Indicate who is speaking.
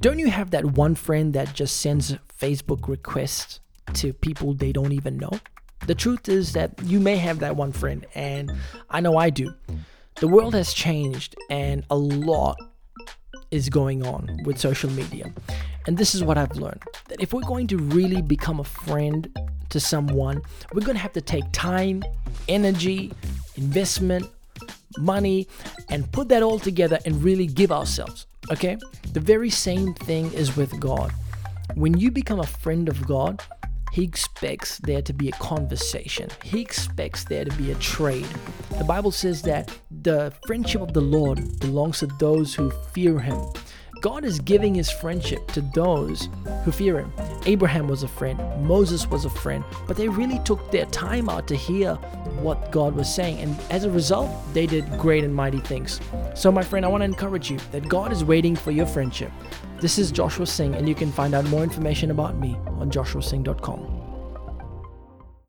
Speaker 1: Don't you have that one friend that just sends Facebook requests to people they don't even know? The truth is that you may have that one friend, and I know I do. The world has changed, and a lot is going on with social media. And this is what I've learned that if we're going to really become a friend to someone, we're going to have to take time, energy, investment, money, and put that all together and really give ourselves. Okay? The very same thing is with God. When you become a friend of God, he expects there to be a conversation. He expects there to be a trade. The Bible says that the friendship of the Lord belongs to those who fear him. God is giving his friendship to those who fear him. Abraham was a friend, Moses was a friend, but they really took their time out to hear what God was saying. And as a result, they did great and mighty things. So, my friend, I want to encourage you that God is waiting for your friendship. This is Joshua Singh, and you can find out more information about me on joshuasingh.com.